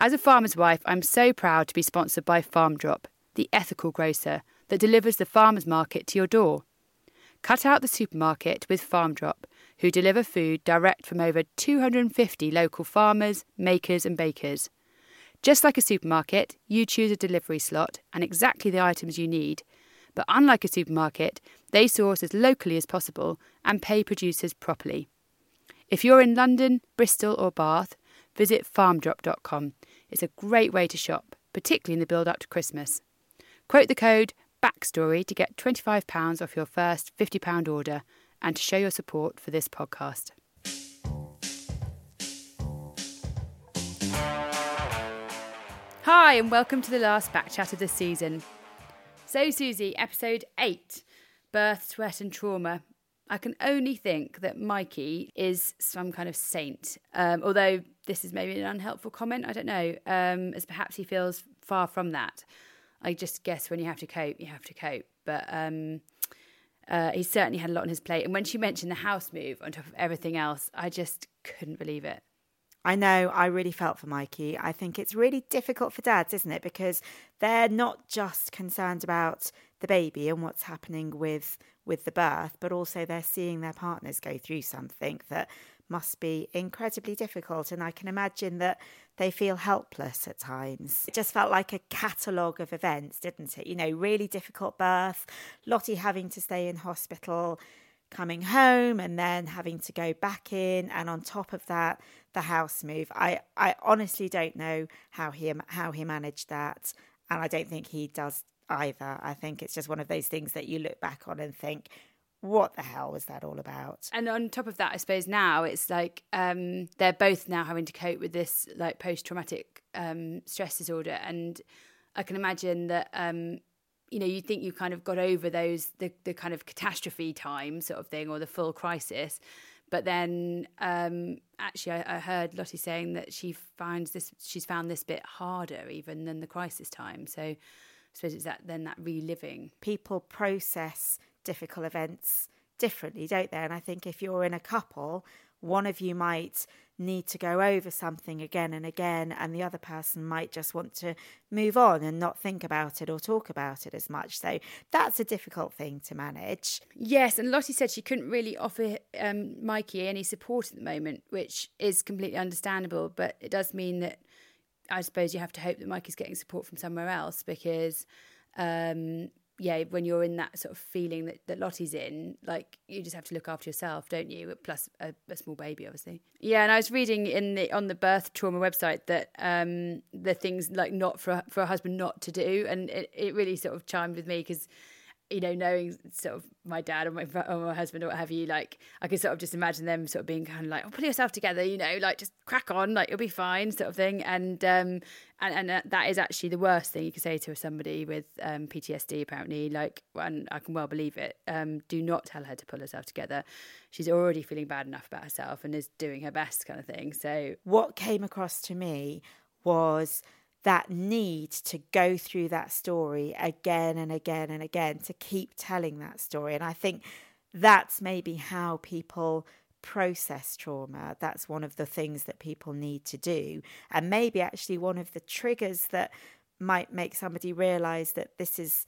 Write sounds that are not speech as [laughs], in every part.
As a farmer's wife, I'm so proud to be sponsored by Farmdrop, the ethical grocer that delivers the farmer's market to your door. Cut out the supermarket with Farmdrop, who deliver food direct from over 250 local farmers, makers, and bakers. Just like a supermarket, you choose a delivery slot and exactly the items you need. But unlike a supermarket, they source as locally as possible and pay producers properly. If you're in London, Bristol, or Bath, visit farmdrop.com. It's a great way to shop, particularly in the build up to Christmas. Quote the code BACKSTORY to get £25 off your first £50 order and to show your support for this podcast. Hi, and welcome to the last back chat of the season. So, Suzy, episode 8 Birth, Sweat, and Trauma. I can only think that Mikey is some kind of saint. Um, although this is maybe an unhelpful comment, I don't know, um, as perhaps he feels far from that. I just guess when you have to cope, you have to cope. But um, uh, he certainly had a lot on his plate. And when she mentioned the house move on top of everything else, I just couldn't believe it. I know, I really felt for Mikey. I think it's really difficult for dads, isn't it? Because they're not just concerned about the baby and what's happening with with the birth, but also they're seeing their partners go through something that must be incredibly difficult. And I can imagine that they feel helpless at times. It just felt like a catalogue of events, didn't it? You know, really difficult birth, Lotty having to stay in hospital, coming home and then having to go back in and on top of that the house move i i honestly don't know how he how he managed that and i don't think he does either. I think it's just one of those things that you look back on and think what the hell was that all about? And on top of that, I suppose now it's like um, they're both now having to cope with this like post traumatic um, stress disorder, and I can imagine that um, you know you think you kind of got over those the the kind of catastrophe time sort of thing or the full crisis, but then um, actually I, I heard Lotty saying that she finds this she's found this bit harder even than the crisis time. So suppose it's that then that reliving. people process difficult events differently, don't they? And I think if you're in a couple, one of you might need to go over something again and again, and the other person might just want to move on and not think about it or talk about it as much. So that's a difficult thing to manage. Yes, and Lotty said she couldn't really offer um, Mikey any support at the moment, which is completely understandable. But it does mean that I suppose you have to hope that Mike is getting support from somewhere else because, um, yeah, when you're in that sort of feeling that, that Lotty's in, like you just have to look after yourself, don't you? Plus a, a small baby, obviously. Yeah, and I was reading in the on the birth trauma website that um, the things like not for for a husband not to do, and it, it really sort of chimed with me because you know, knowing sort of my dad or my or my husband or what have you, like I could sort of just imagine them sort of being kind of like, "Oh, pull yourself together," you know, like just crack on, like you'll be fine, sort of thing. And um, and and that- that is actually the worst thing you can say to somebody with um, PTSD. Apparently, like, and I can well believe it. Um, do not tell her to pull herself together. She's already feeling bad enough about herself and is doing her best, kind of thing. So What came across to me was that need to go through that story again and again and again to keep telling that story. And I think that's maybe how people process trauma. That's one of the things that people need to do. And maybe actually one of the triggers that might make somebody realize that this is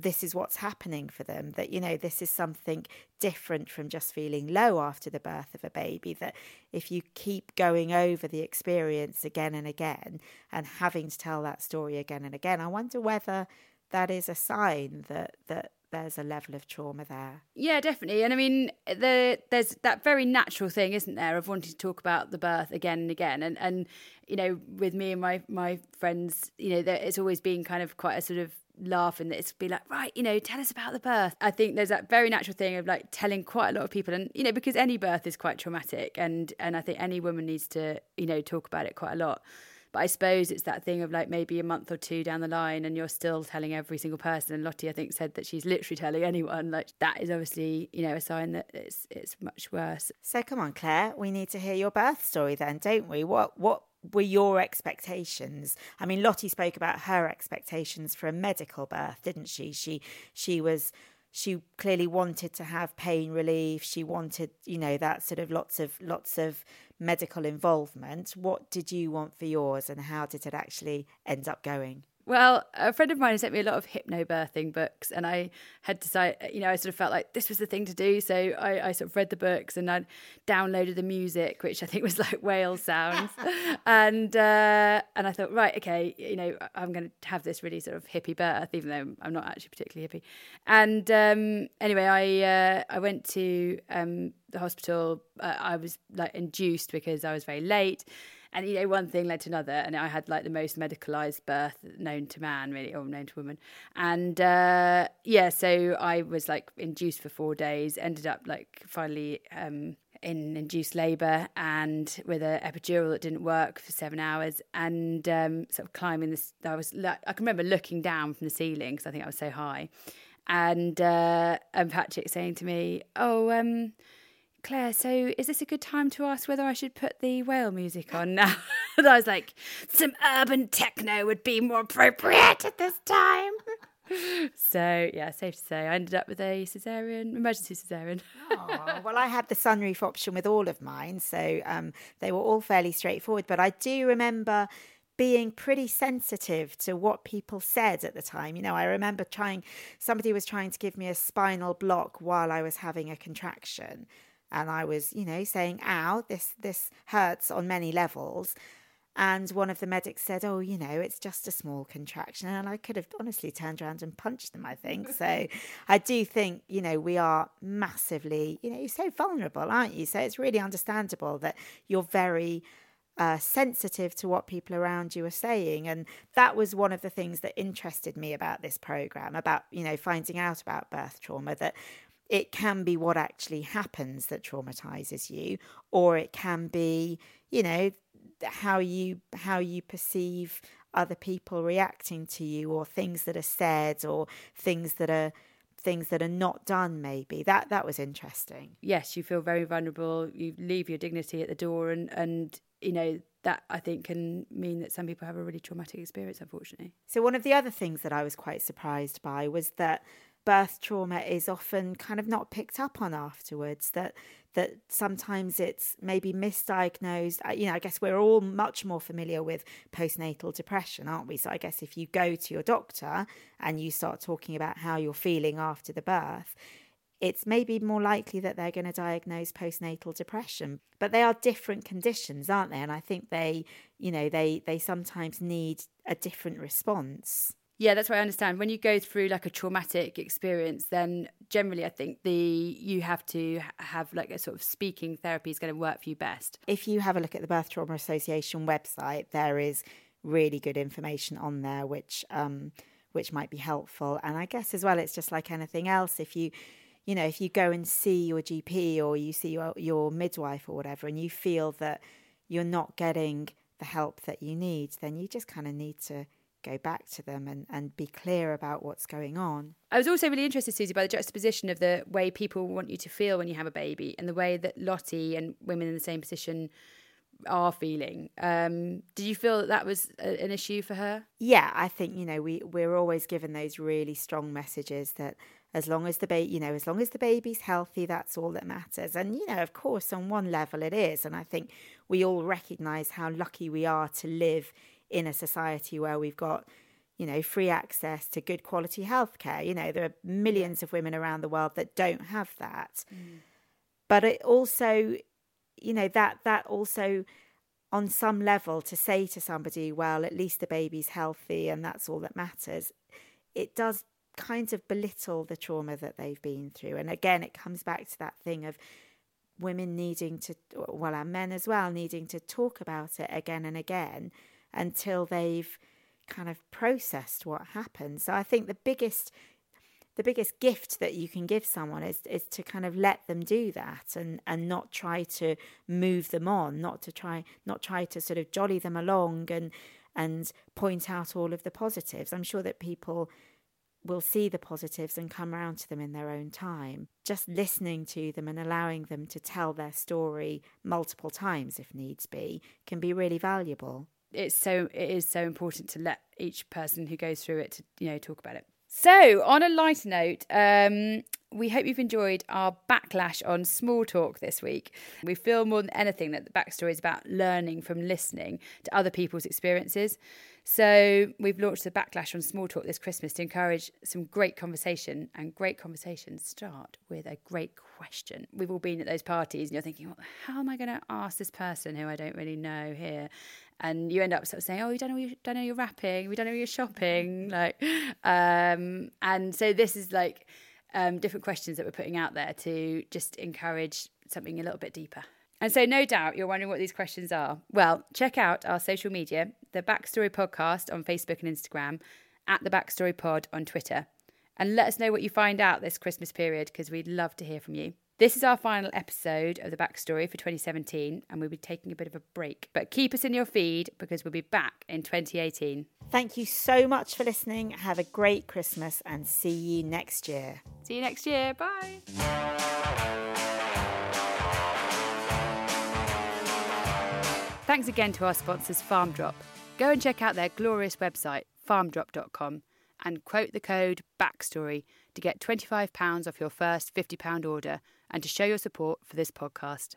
this is what's happening for them that you know this is something different from just feeling low after the birth of a baby that if you keep going over the experience again and again and having to tell that story again and again i wonder whether that is a sign that that there's a level of trauma there. Yeah, definitely. And I mean, the, there's that very natural thing, isn't there, of wanting to talk about the birth again and again. And and you know, with me and my my friends, you know, it's always been kind of quite a sort of laugh and it's be like right you know tell us about the birth i think there's that very natural thing of like telling quite a lot of people and you know because any birth is quite traumatic and and i think any woman needs to you know talk about it quite a lot but I suppose it's that thing of like maybe a month or two down the line and you're still telling every single person. And Lotty, I think, said that she's literally telling anyone. Like that is obviously, you know, a sign that it's it's much worse. So come on, Claire, we need to hear your birth story then, don't we? What what were your expectations? I mean, Lotty spoke about her expectations for a medical birth, didn't she? She she was she clearly wanted to have pain relief. She wanted, you know, that sort of lots of lots of medical involvement. What did you want for yours, and how did it actually end up going? Well, a friend of mine sent me a lot of hypnobirthing books, and I had decided, you know, I sort of felt like this was the thing to do. So I, I sort of read the books and I downloaded the music, which I think was like whale sounds, [laughs] and uh, and I thought, right, okay, you know, I'm going to have this really sort of hippie birth, even though I'm not actually particularly hippie. And um, anyway, I uh, I went to um, the hospital. Uh, I was like induced because I was very late and you know one thing led to another and i had like the most medicalized birth known to man really or known to woman. And uh, yeah so i was like induced for four days ended up like finally um, in induced labour and with an epidural that didn't work for seven hours and um, sort of climbing this i was i can remember looking down from the ceiling because i think i was so high and uh, and patrick saying to me oh um Claire, so is this a good time to ask whether I should put the whale music on now? [laughs] and I was like, some urban techno would be more appropriate at this time. [laughs] so yeah, safe to say, I ended up with a cesarean, emergency cesarean. oh, well, I had the sunroof option with all of mine, so um, they were all fairly straightforward. But I do remember being pretty sensitive to what people said at the time. You know, I remember trying, somebody was trying to give me a spinal block while I was having a contraction and I was, you know, saying, "Ow, this this hurts on many levels." And one of the medics said, "Oh, you know, it's just a small contraction," and I could have honestly turned around and punched them. I think so. I do think, you know, we are massively, you know, you're so vulnerable, aren't you? So it's really understandable that you're very. Uh, sensitive to what people around you are saying. And that was one of the things that interested me about this program, about, you know, finding out about birth trauma, that it can be what actually happens that traumatizes you or it can be you know how you how you perceive other people reacting to you or things that are said or things that are things that are not done maybe that that was interesting yes you feel very vulnerable you leave your dignity at the door and and you know that I think can mean that some people have a really traumatic experience, unfortunately. So, one of the other things that I was quite surprised by was that birth trauma is often kind of not picked up on afterwards that that sometimes it's maybe misdiagnosed. You know i guess we're all much more familiar with postnatal depression aren't we? So i guess if you go to your doctor and you start talking about how you're feeling after the birth it's maybe more likely that they're going to diagnose postnatal depression. But they are different conditions aren't they? And i think they you know they they sometimes need a different response yeah, that's what I understand. When you go through like a traumatic experience, then generally I think the you have to have like a sort of speaking therapy is going to work for you best. If you have a look at the Birth Trauma Association website, there is really good information on there which um which might be helpful. And I guess as well it's just like anything else if you you know, if you go and see your GP or you see your your midwife or whatever and you feel that you're not getting the help that you need, then you just kind of need to go back to them and, and be clear about what's going on. I was also really interested, Suzy, by the juxtaposition of the way people want you to feel when you have a baby and the way that Lotty and women in the same position are feeling. Um, did you feel that that was a, an issue for her? Yeah, I think you know we we're always given those really strong messages that as long as the baby, you know, as long as the baby's healthy, that's all that matters. And you know, of course, on one level it is, and I think we all recognise how lucky we are to live in a society where we've got you know, free access to good quality healthcare. You know, there are millions of women around the world that don't have that. Mm. But it also, you know, that that also on some level to say to somebody, well, at least the baby's healthy and that's all that matters, it does kind of belittle the trauma that they've been through. And again, it comes back to that thing of women needing to, well, and men as well, needing to talk about it again and again until they've kind of processed what happened. So I think the biggest the biggest gift that you can give someone is is to kind of let them do that and and not try to move them on, not to try not try to sort of jolly them along and and point out all of the positives. I'm sure that people will see the positives and come around to them in their own time. Just listening to them and allowing them to tell their story multiple times if needs be can be really valuable. It's so it is so important to let each person who goes through it to you know talk about it. So, on a lighter note, um, we hope you've enjoyed our backlash on small talk this week. We feel more than anything that the backstory is about learning from listening to other people's experiences. So we've launched the backlash on small talk this Christmas to encourage some great conversation, and great conversations start with a great question. We've all been at those parties, and you're thinking, well, how am I going to ask this person who I don't really know here? And you end up sort of saying, "Oh, we don't know, you don't know you're rapping, we don't know you're shopping," [laughs] like, um, and so this is like um, different questions that we're putting out there to just encourage something a little bit deeper. And so, no doubt, you're wondering what these questions are. Well, check out our social media, the Backstory Podcast on Facebook and Instagram, at the Backstory Pod on Twitter. And let us know what you find out this Christmas period because we'd love to hear from you. This is our final episode of the Backstory for 2017, and we'll be taking a bit of a break. But keep us in your feed because we'll be back in 2018. Thank you so much for listening. Have a great Christmas and see you next year. See you next year. Bye. Thanks again to our sponsors, FarmDrop. Go and check out their glorious website, farmdrop.com, and quote the code BACKSTORY to get £25 off your first £50 order and to show your support for this podcast.